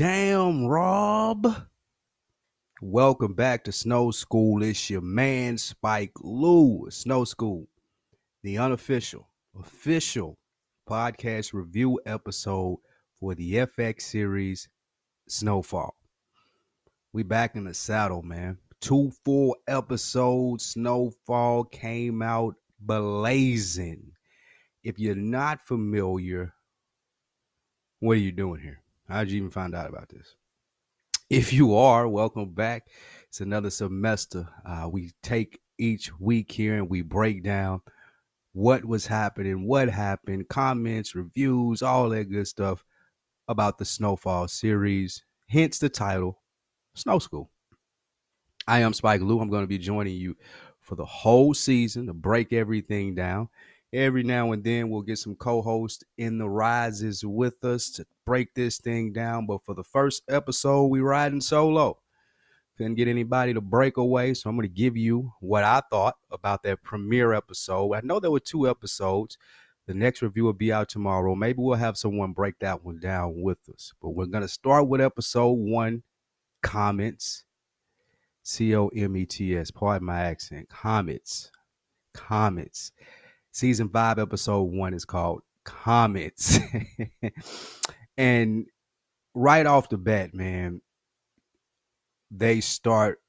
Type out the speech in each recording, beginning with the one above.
Damn, Rob. Welcome back to Snow School. It's your man, Spike Lou. Snow School, the unofficial, official podcast review episode for the FX series Snowfall. We back in the saddle, man. Two full episodes. Snowfall came out blazing. If you're not familiar, what are you doing here? How'd you even find out about this? If you are, welcome back. It's another semester. Uh, we take each week here and we break down what was happening, what happened, comments, reviews, all that good stuff about the Snowfall series. Hence the title, Snow School. I am Spike Lou. I'm going to be joining you for the whole season to break everything down. Every now and then we'll get some co-hosts in the rises with us to break this thing down. But for the first episode, we riding solo. Couldn't get anybody to break away, so I'm going to give you what I thought about that premiere episode. I know there were two episodes. The next review will be out tomorrow. Maybe we'll have someone break that one down with us. But we're going to start with episode one comments. C O M E T S. Pardon my accent. Comments. Comments. Season five, episode one is called Comments. and right off the bat, man, they start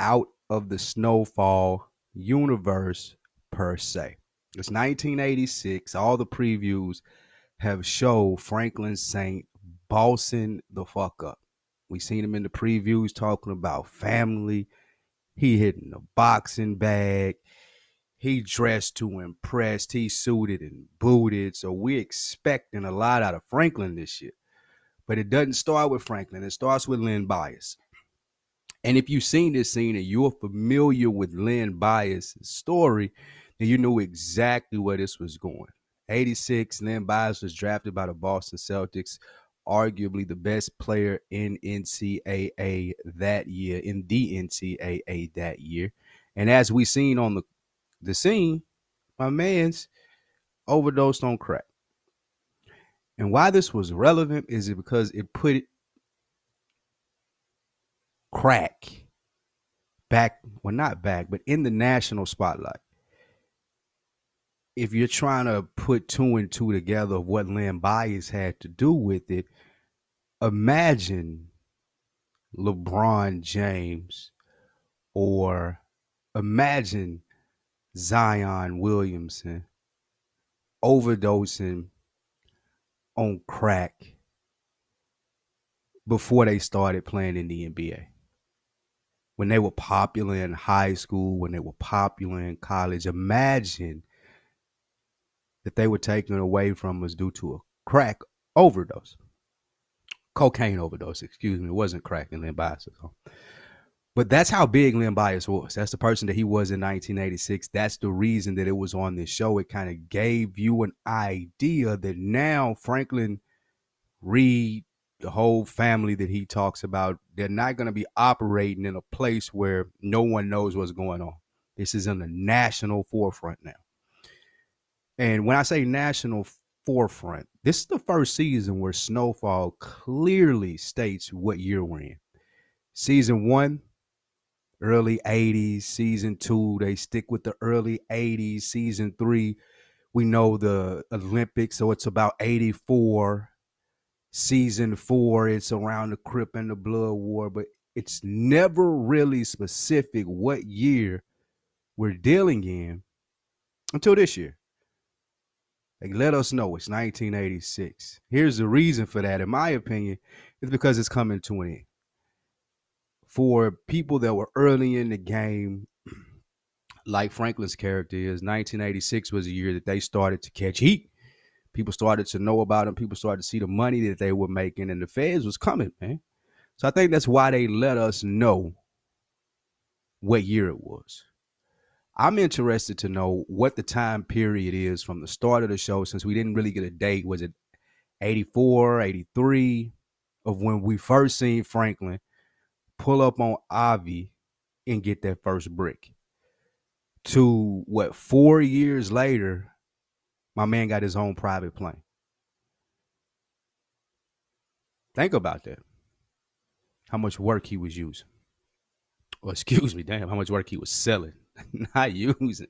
out of the snowfall universe per se. It's 1986. All the previews have showed Franklin Saint bossing the fuck up. We seen him in the previews talking about family. He hitting the boxing bag. He dressed to impress. He suited and booted. So we expecting a lot out of Franklin this year. But it doesn't start with Franklin. It starts with Len Bias. And if you've seen this scene and you're familiar with Len Bias' story, then you knew exactly where this was going. 86, Len Bias was drafted by the Boston Celtics arguably the best player in NCAA that year, in the NCAA that year. And as we seen on the the scene, my man's overdosed on crack. And why this was relevant is it because it put crack back, well, not back, but in the national spotlight. If you're trying to put two and two together of what Len Bias had to do with it, imagine LeBron James or imagine Zion Williamson overdosing on crack before they started playing in the NBA. When they were popular in high school, when they were popular in college, imagine that they were taken away from us due to a crack overdose cocaine overdose, excuse me. It wasn't crack and Len Bias. But that's how big Len Bias was. That's the person that he was in 1986. That's the reason that it was on this show. It kind of gave you an idea that now Franklin Reed, the whole family that he talks about, they're not going to be operating in a place where no one knows what's going on. This is in the national forefront now. And when I say national forefront. This is the first season where Snowfall clearly states what year we're in. Season one, early 80s. Season two, they stick with the early 80s. Season three, we know the Olympics, so it's about 84. Season four, it's around the Crip and the Blood War, but it's never really specific what year we're dealing in until this year. Like, let us know it's 1986. Here's the reason for that, in my opinion, is because it's coming to an end. For people that were early in the game, like Franklin's character is, 1986 was a year that they started to catch heat. People started to know about them. People started to see the money that they were making, and the feds was coming, man. So I think that's why they let us know what year it was. I'm interested to know what the time period is from the start of the show since we didn't really get a date. Was it 84, 83 of when we first seen Franklin pull up on Avi and get that first brick? To what, four years later, my man got his own private plane. Think about that. how much work he was using. Or excuse me, damn, how much work he was selling, not using.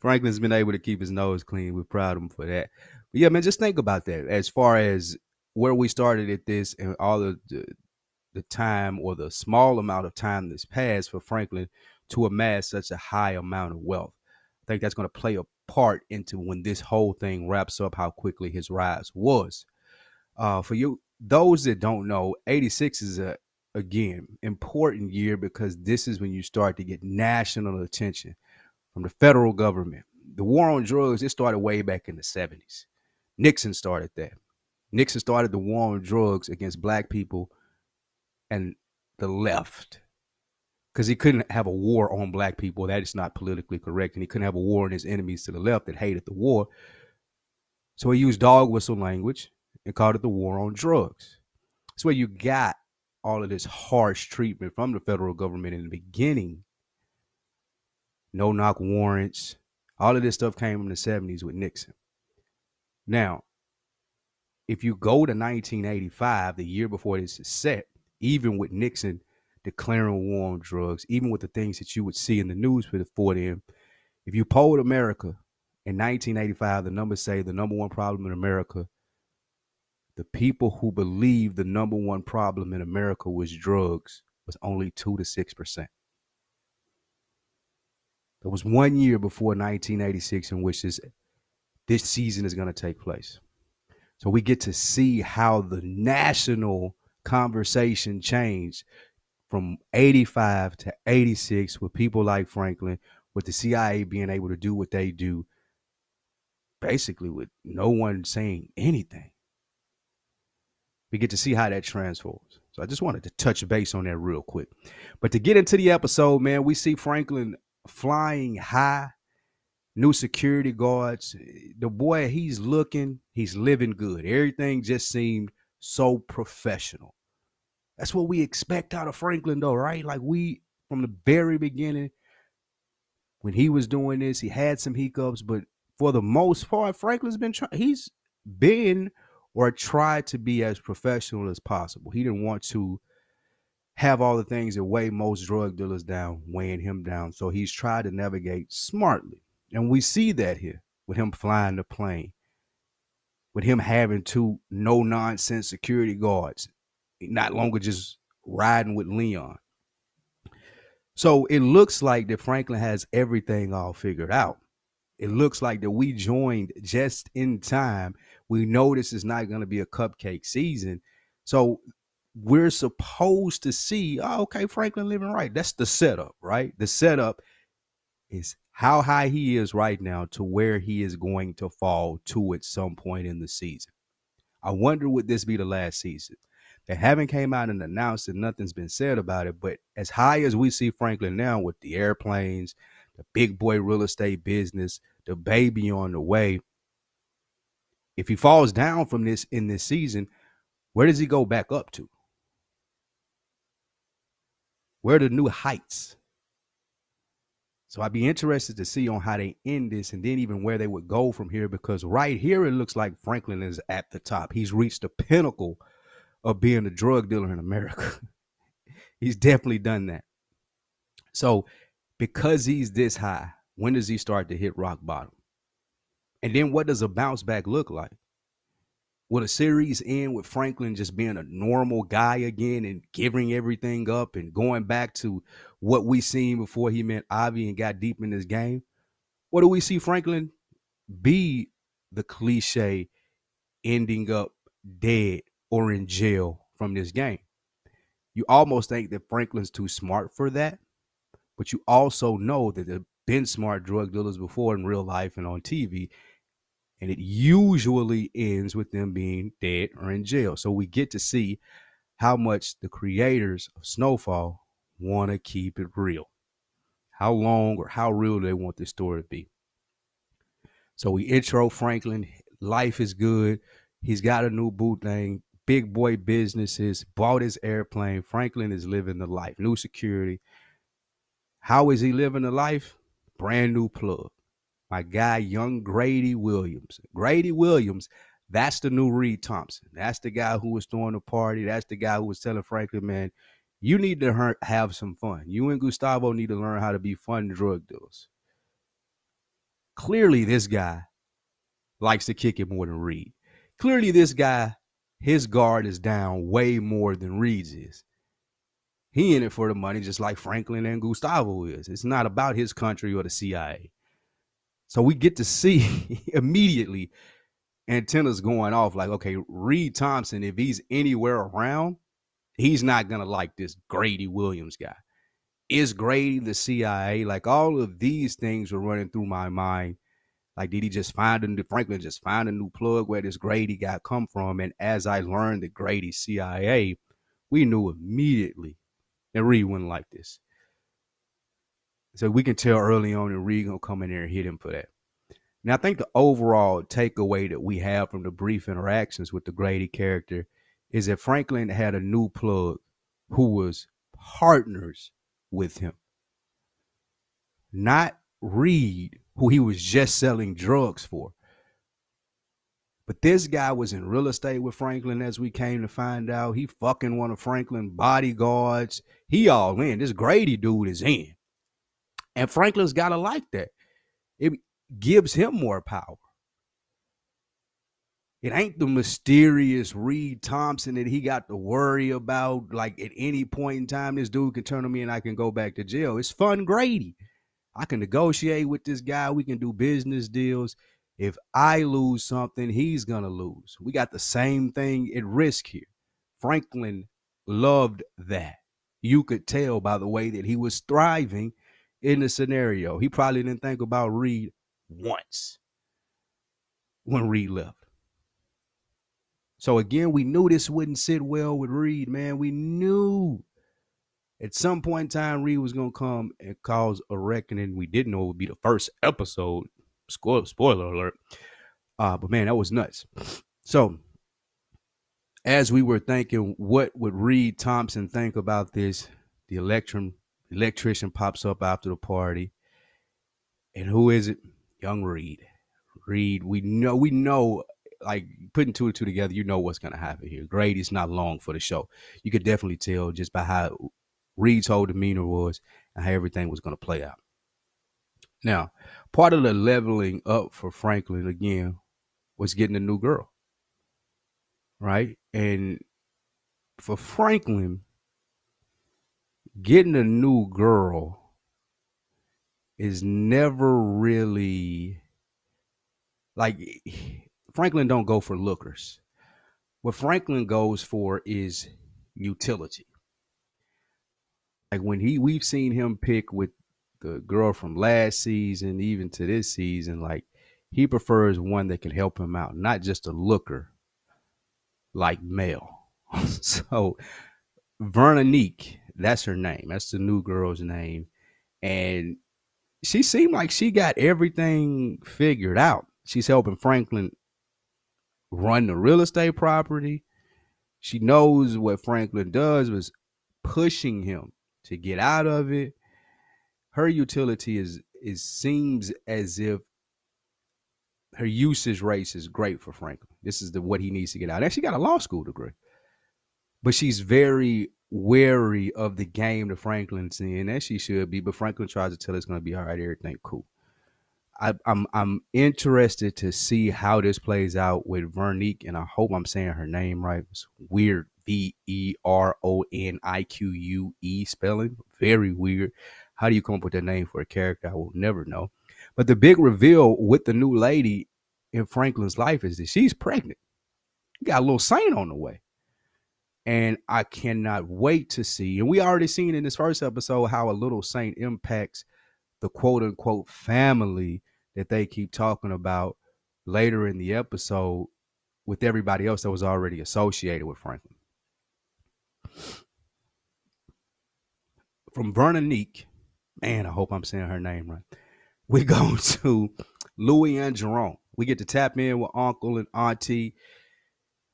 Franklin's been able to keep his nose clean. We're proud of him for that. But yeah, man, just think about that. As far as where we started at this and all of the the time or the small amount of time that's passed for Franklin to amass such a high amount of wealth. I think that's going to play a part into when this whole thing wraps up, how quickly his rise was. Uh, for you, those that don't know, 86 is a again important year because this is when you start to get national attention from the federal government. The war on drugs, it started way back in the 70s. Nixon started that. Nixon started the war on drugs against black people and the left because he couldn't have a war on black people. That is not politically correct. And he couldn't have a war on his enemies to the left that hated the war. So he used dog whistle language and called it the war on drugs. That's where you got all of this harsh treatment from the federal government in the beginning. No knock warrants. All of this stuff came in the 70s with Nixon. Now, if you go to 1985, the year before this is set, even with Nixon declaring war on drugs, even with the things that you would see in the news for them, if you polled America in 1985, the numbers say the number one problem in America, the people who believe the number one problem in America was drugs was only two to six percent. There was one year before 1986 in which this this season is going to take place. So we get to see how the national conversation changed from 85 to 86 with people like Franklin, with the CIA being able to do what they do, basically with no one saying anything. We get to see how that transforms. So I just wanted to touch base on that real quick. But to get into the episode, man, we see Franklin flying high, new security guards. The boy, he's looking, he's living good. Everything just seemed so professional. That's what we expect out of Franklin, though, right? Like we from the very beginning, when he was doing this, he had some hiccups, but for the most part, Franklin's been trying. He's been or tried to be as professional as possible. He didn't want to have all the things that weigh most drug dealers down, weighing him down. So he's tried to navigate smartly. And we see that here with him flying the plane, with him having two no nonsense security guards, not longer just riding with Leon. So it looks like that Franklin has everything all figured out. It looks like that we joined just in time. We know this is not going to be a cupcake season. So we're supposed to see, oh, okay, Franklin living right. That's the setup, right? The setup is how high he is right now to where he is going to fall to at some point in the season. I wonder would this be the last season? They haven't came out and announced and nothing's been said about it. But as high as we see Franklin now with the airplanes, the big boy real estate business, the baby on the way, if he falls down from this in this season, where does he go back up to? Where are the new heights? So I'd be interested to see on how they end this and then even where they would go from here because right here it looks like Franklin is at the top. He's reached the pinnacle of being a drug dealer in America. he's definitely done that. So, because he's this high, when does he start to hit rock bottom? And then what does a bounce back look like? Will a series end with Franklin just being a normal guy again and giving everything up and going back to what we seen before he met Avi and got deep in this game? Or do we see Franklin be the cliche ending up dead or in jail from this game. You almost think that Franklin's too smart for that, but you also know that there have been smart drug dealers before in real life and on TV, and it usually ends with them being dead or in jail. So we get to see how much the creators of Snowfall want to keep it real. How long or how real do they want this story to be? So we intro Franklin. Life is good. He's got a new boot thing big boy businesses, bought his airplane. Franklin is living the life, new security. How is he living the life? Brand new plug. My guy, young Grady Williams. Grady Williams That's the new Reed Thompson. That's the guy who was throwing the party. That's the guy who was telling Franklin, man, you need to have some fun. You and Gustavo need to learn how to be fun drug dealers. Clearly, this guy likes to kick it more than Reed. Clearly, this guy, his guard is down way more than Reed's is. He in it for the money, just like Franklin and Gustavo is. It's not about his country or the CIA. So we get to see immediately antennas going off like, okay, Reed Thompson, if he's anywhere around, he's not going to like this Grady Williams guy. Is Grady the CIA? Like all of these things were running through my mind. Like, did he just find a new Franklin just find a new plug where this Grady guy come from? And as I learned that Grady CIA, we knew immediately that Reed wouldn't like this. So we can tell early on that Reed gonna come in there and hit him for that. Now, I think the overall takeaway that we have from the brief interactions with the Grady character is that Franklin had a new plug who was partners with him. Not Reed, who he was just selling drugs for. But this guy was in real estate with Franklin, as we came to find out. He fucking one of Franklin bodyguards. He all in. This Grady dude is in. And Franklin's got to like that. It gives him more power. It ain't the mysterious Reed Thompson that he got to worry about. Like at any point in time, this dude can turn on me and I can go back to jail. It's fun, Grady. I can negotiate with this guy. We can do business deals. If I lose something, he's going to lose. We got the same thing at risk here. Franklin loved that. You could tell by the way that he was thriving in the scenario. He probably didn't think about Reed once when Reed left. So again, we knew this wouldn't sit well with Reed, man. We knew at some point in time Reed was gonna come and cause a reckoning. We didn't know it would be the first episode. Spoiler spoiler alert. Uh, but man, that was nuts. So as we were thinking, what would Reed Thompson think about this? The electron electrician pops up after the party. And who is it? Young Reed. Reed, we know we know like putting two and two together, you know what's gonna happen here. Grady's not long for the show. You could definitely tell just by how Reed's whole demeanor was and how everything was gonna play out. Now, part of the leveling up for Franklin again was getting a new girl. Right? And for Franklin, getting a new girl is never really like Franklin don't go for lookers. What Franklin goes for is utility. Like when he we've seen him pick with the girl from last season, even to this season, like he prefers one that can help him out, not just a looker like Mel. so Veronique, that's her name. That's the new girl's name. And she seemed like she got everything figured out. She's helping Franklin run the real estate property. She knows what Franklin does was pushing him to get out of it. Her utility is it seems as if her usage race is great for Franklin. This is the what he needs to get out. And she got a law school degree. But she's very wary of the game that Franklin's in, as she should be. But Franklin tries to tell her it's going to be all right, everything cool. I, am I'm, I'm interested to see how this plays out with Vernique, and I hope I'm saying her name right. It's weird, V E R O N I Q U E spelling, very weird. How do you come up with that name for a character? I will never know. But the big reveal with the new lady in Franklin's life is that she's pregnant. You got a little saint on the way. And I cannot wait to see. And we already seen in this first episode how a little saint impacts the quote unquote family that they keep talking about later in the episode with everybody else that was already associated with Franklin. From Veronique, man, I hope I'm saying her name right. We go to Louis and Jerome. We get to tap in with Uncle and Auntie.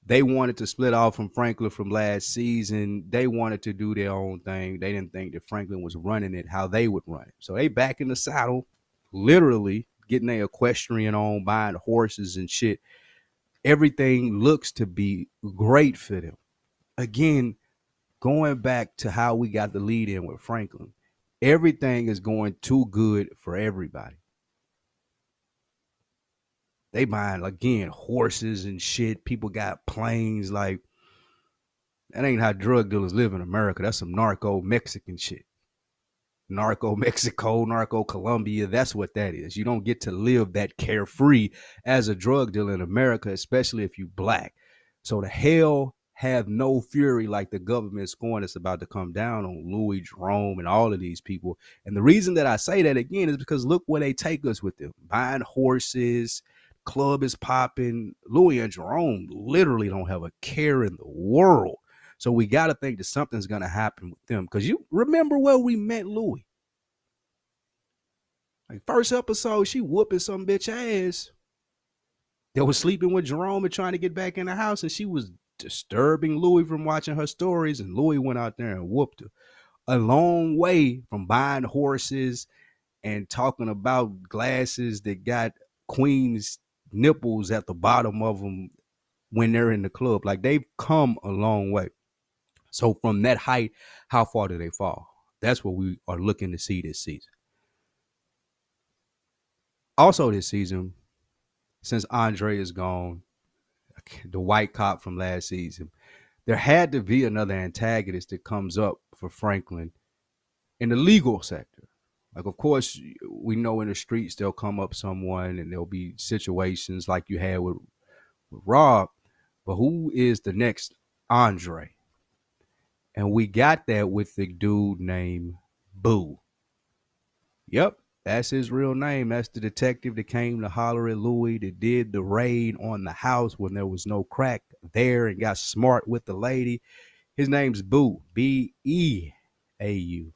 They wanted to split off from Franklin from last season. They wanted to do their own thing. They didn't think that Franklin was running it how they would run it. So they back in the saddle, literally getting their equestrian on, buying horses and shit. everything looks to be great for them. Again, going back to how we got the lead in with Franklin, everything is going too good for everybody. They buying again horses and shit. People got planes. Like that ain't how drug dealers live in America. That's some narco Mexican shit narco Mexico, narco Colombia. That's what that is. You don't get to live that carefree as a drug dealer in America, especially if you black. So the hell have no fury like the government scorn that's about to come down on Louis Jerome and all of these people. And the reason that I say that again is because look where they take us with them. Buying horses, club is popping. Louis and Jerome literally don't have a care in the world so we got to think that something's going to happen with them. Because you remember where we met Louis. Like first episode, she whooping some bitch ass that was sleeping with Jerome and trying to get back in the house. And she was disturbing Louis from watching her stories. And Louis went out there and whooped her. A long way from buying horses and talking about glasses that got queen's nipples at the bottom of them when they're in the club. Like they've come a long way. So from that height, how far do they fall? That's what we are looking to see this season. Also, this season, since Andre is gone, the white cop from last season, there had to be another antagonist that comes up for Franklin in the legal sector. Like, of course, we know in the streets there'll come up someone and there'll be situations like you had with, with Rob. But who is the next Andre? And we got that with the dude named Boo. Yep, that's his real name. That's the detective that came to holler at Louis, that did the raid on the house when there was no crack there and got smart with the lady. His name's Boo, B E A U.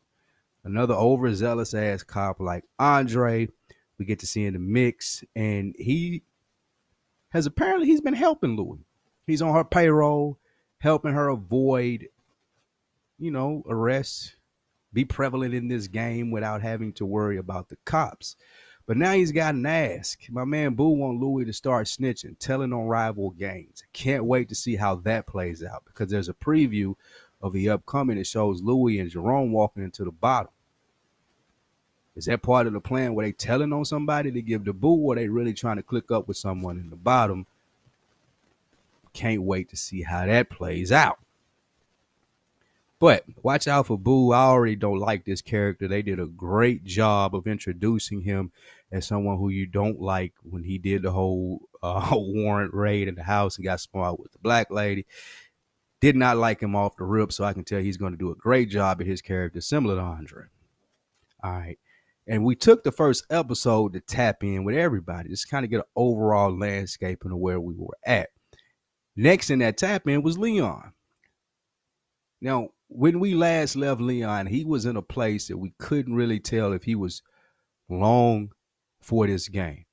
Another overzealous ass cop like Andre. We get to see in the mix, and he has apparently he's been helping Louis. He's on her payroll, helping her avoid you know, arrests, be prevalent in this game without having to worry about the cops. But now he's got an ask. My man Boo want Louis to start snitching, telling on rival gangs. Can't wait to see how that plays out because there's a preview of the upcoming that shows Louis and Jerome walking into the bottom. Is that part of the plan where they telling on somebody to give the boo or they really trying to click up with someone in the bottom? Can't wait to see how that plays out. But watch out for Boo. I already don't like this character. They did a great job of introducing him as someone who you don't like when he did the whole uh, warrant raid in the house and got smart with the black lady. Did not like him off the rip, so I can tell he's going to do a great job at his character, similar to Andre. All right. And we took the first episode to tap in with everybody, just kind of get an overall landscape of where we were at. Next in that tap in was Leon. Now, when we last left Leon, he was in a place that we couldn't really tell if he was long for this game.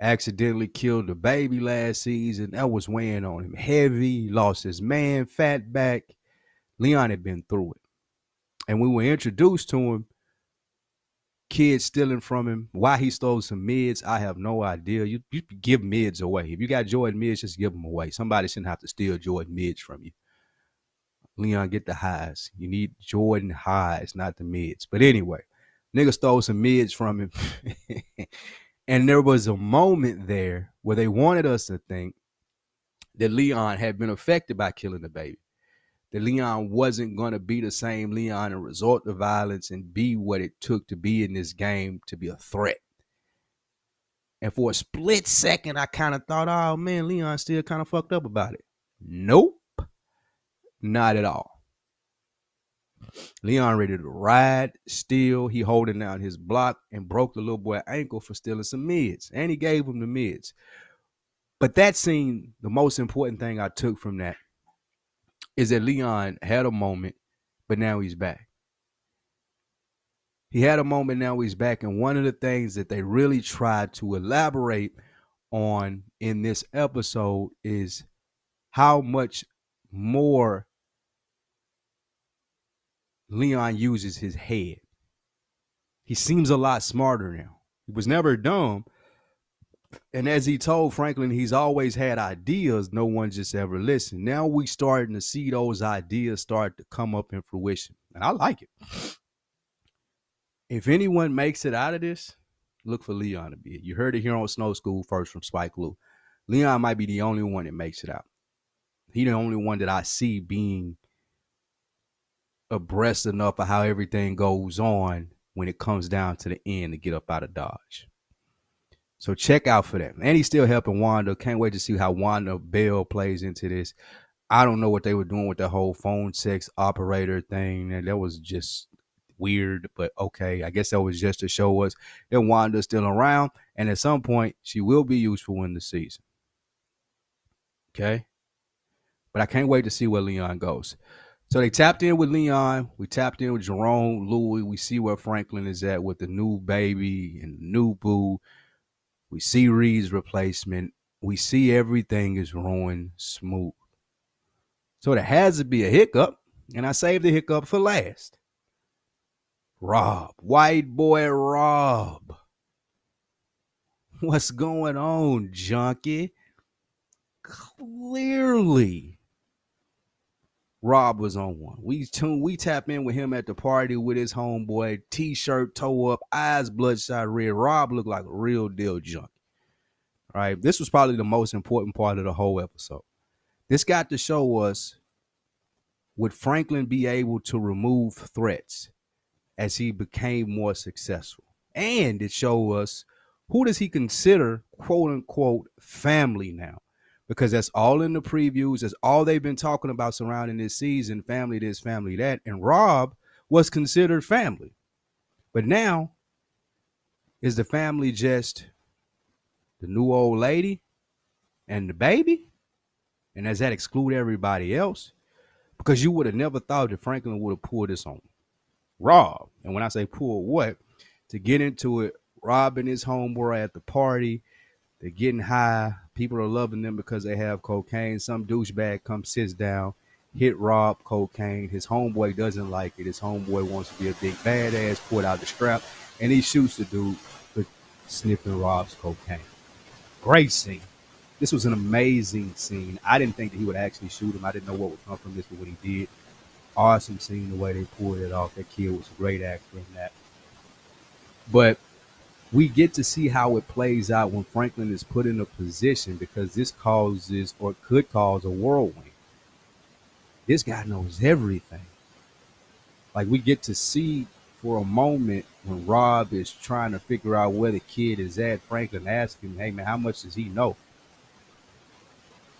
Accidentally killed the baby last season. That was weighing on him heavy. Lost his man, fat back. Leon had been through it. And we were introduced to him, kids stealing from him. Why he stole some mids, I have no idea. You, you give mids away. If you got Jordan mids, just give them away. Somebody shouldn't have to steal Jordan mids from you. Leon, get the highs. You need Jordan highs, not the mids. But anyway, nigga stole some mids from him. and there was a moment there where they wanted us to think that Leon had been affected by killing the baby. That Leon wasn't going to be the same Leon and resort to violence and be what it took to be in this game to be a threat. And for a split second, I kind of thought, oh man, Leon still kind of fucked up about it. Nope. Not at all. Leon ready to ride, steal. He holding down his block and broke the little boy ankle for stealing some mids. And he gave him the mids. But that scene, the most important thing I took from that is that Leon had a moment, but now he's back. He had a moment, now he's back. And one of the things that they really tried to elaborate on in this episode is how much more Leon uses his head. He seems a lot smarter now. He was never dumb, And as he told Franklin, he's always had ideas, no one just ever listened. Now we starting to see those ideas start to come up in fruition. And I like it. If anyone makes it out of this, look for Leon to be it. You heard it here on Snow School first from Spike Lou. Leon might be the only one that makes it out. He the only one that I see being abreast enough of how everything goes on when it comes down to the end to get up out of Dodge. So check out for that. And he's still helping Wanda. Can't wait to see how Wanda Bell plays into this. I don't know what they were doing with the whole phone sex operator thing. And that was just weird, but okay. I guess that was just to show us that Wanda's still around. And at some point, she will be useful in the season. Okay. But I can't wait to see where Leon goes. So they tapped in with Leon. We tapped in with Jerome, Louis. We see where Franklin is at with the new baby and new boo. We see Reed's replacement. We see everything is rolling smooth. So there has to be a hiccup, and I saved the hiccup for last. Rob, white boy Rob. What's going on, junkie? Clearly, Rob was on one. We tune, we tap in with him at the party with his homeboy, t-shirt, toe up, eyes bloodshot red. Rob looked like a real deal junkie. Right. This was probably the most important part of the whole episode. This got to show us would Franklin be able to remove threats as he became more successful? And it showed us who does he consider quote unquote family now? Because that's all in the previews. That's all they've been talking about surrounding this season family this, family that. And Rob was considered family. But now, is the family just the new old lady and the baby? And does that exclude everybody else? Because you would have never thought that Franklin would have pulled this on Rob. And when I say pull what, to get into it, Rob and his homeboy at the party, they're getting high. People are loving them because they have cocaine. Some douchebag comes, sits down, hit Rob cocaine. His homeboy doesn't like it. His homeboy wants to be a big badass, pull out the strap, and he shoots the dude for sniffing Rob's cocaine. Great scene. This was an amazing scene. I didn't think that he would actually shoot him. I didn't know what would come from this, but what he did, awesome scene the way they pulled it off. That kid was a great actor in that. But we get to see how it plays out when Franklin is put in a position because this causes or could cause a whirlwind. This guy knows everything. Like we get to see for a moment when Rob is trying to figure out where the kid is at. Franklin asks him, "Hey man, how much does he know?"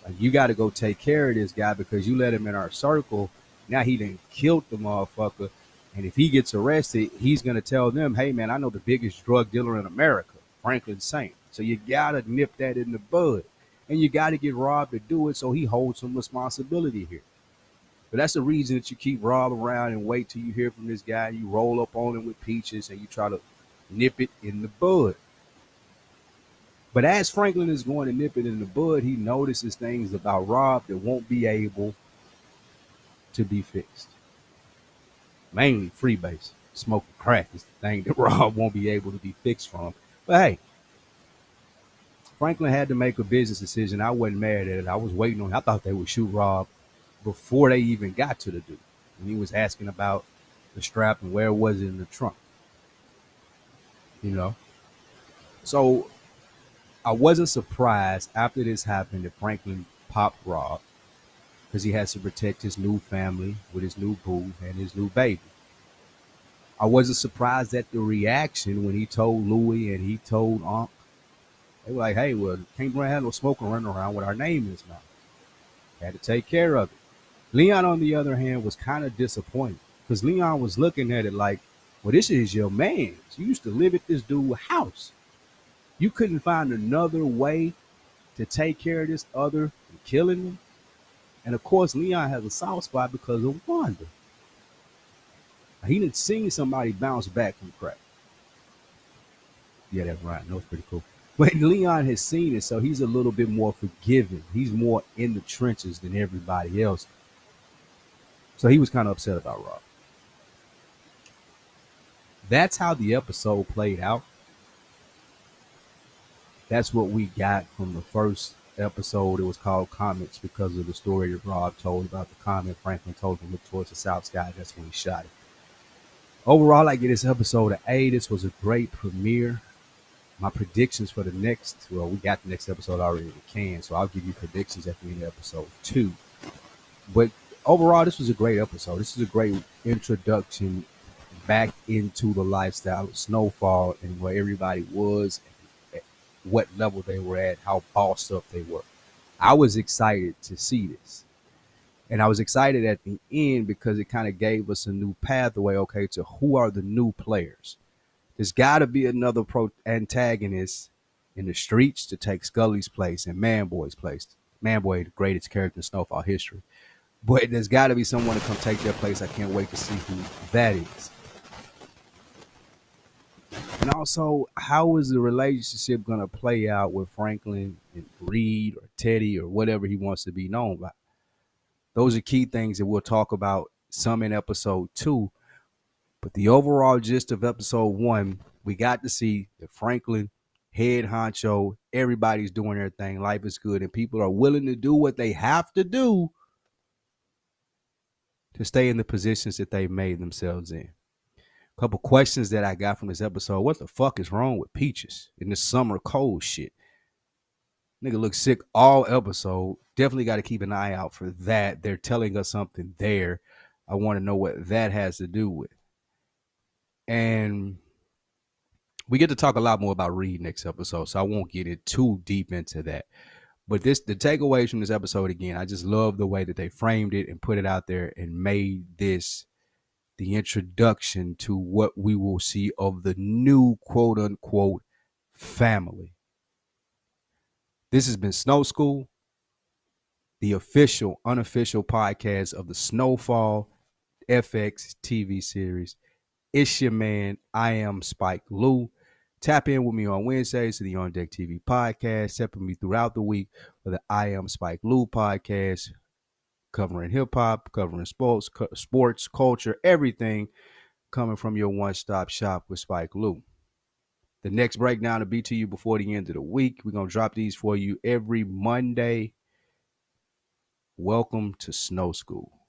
Like you got to go take care of this guy because you let him in our circle. Now he didn't killed the motherfucker and if he gets arrested, he's going to tell them, hey, man, I know the biggest drug dealer in America, Franklin Saint. So you got to nip that in the bud. And you got to get Rob to do it so he holds some responsibility here. But that's the reason that you keep Rob around and wait till you hear from this guy. You roll up on him with peaches and you try to nip it in the bud. But as Franklin is going to nip it in the bud, he notices things about Rob that won't be able to be fixed mainly freebase. Smoking crack is the thing that Rob won't be able to be fixed from. But hey, Franklin had to make a business decision. I wasn't mad at it. I was waiting on. I thought they would shoot Rob before they even got to the dude. And he was asking about the strap and where was it in the trunk. You know, so I wasn't surprised after this happened that Franklin popped Rob because he has to protect his new family with his new boo and his new baby. I wasn't surprised at the reaction when he told Louis and he told Unc. They were like, hey, well, can't have no smoking running around with our name in his mouth. Had to take care of it. Leon, on the other hand, was kind of disappointed because Leon was looking at it like, well, this is your man. You used to live at this dude's house. You couldn't find another way to take care of this other than killing him. And of course, Leon has a soft spot because of Wanda. He didn't see somebody bounce back from crack. Yeah, that's right. That was pretty cool. But Leon has seen it, so he's a little bit more forgiving. He's more in the trenches than everybody else. So he was kind of upset about Rob. That's how the episode played out. that's what we got from the first episode. It was called Comets because of the story that Rob told about the comet. Franklin told him to look towards the south sky. That's when he shot it. Overall, I get this episode of A. This was a great premiere. My predictions for the next, well, we got the next episode already in the can, so I'll give you predictions at the end of episode two. But overall, this was a great episode. This is a great introduction back into the lifestyle of Snowfall and where everybody was, what level they were at, how bossed up they were. I was excited to see this. And I was excited at the end because it kind of gave us a new pathway, okay, to who are the new players. There's got to be another pro antagonist in the streets to take Scully's place and Manboy's place. Manboy, the greatest character in Snowfall history. But there's got to be someone to come take their place. I can't wait to see who that is. And also, how is the relationship going to play out with Franklin and Reed or Teddy or whatever he wants to be known by? Those are key things that we'll talk about some in episode two. But the overall gist of episode one, we got to see that Franklin, head honcho, everybody's doing their thing. Life is good, and people are willing to do what they have to do to stay in the positions that they made themselves in couple questions that I got from this episode. What the fuck is wrong with Peaches in this summer cold shit? Nigga looks sick all episode. Definitely got to keep an eye out for that. They're telling us something there. I want to know what that has to do with. And we get to talk a lot more about Reed next episode, so I won't get it too deep into that. But this the takeaways from this episode again, I just love the way that they framed it and put it out there and made this the introduction to what we will see of the new quote unquote family. This has been Snow School, the official, unofficial podcast of the Snowfall FX TV series. It's your man, I am Spike Lou. Tap in with me on Wednesdays to the On Deck TV podcast. Step with me throughout the week for the I am Spike Lou podcast covering hip hop, covering sports, sports, culture, everything coming from your one stop shop with Spike Lou. The next breakdown will be to you before the end of the week. We're going to drop these for you every Monday. Welcome to Snow School.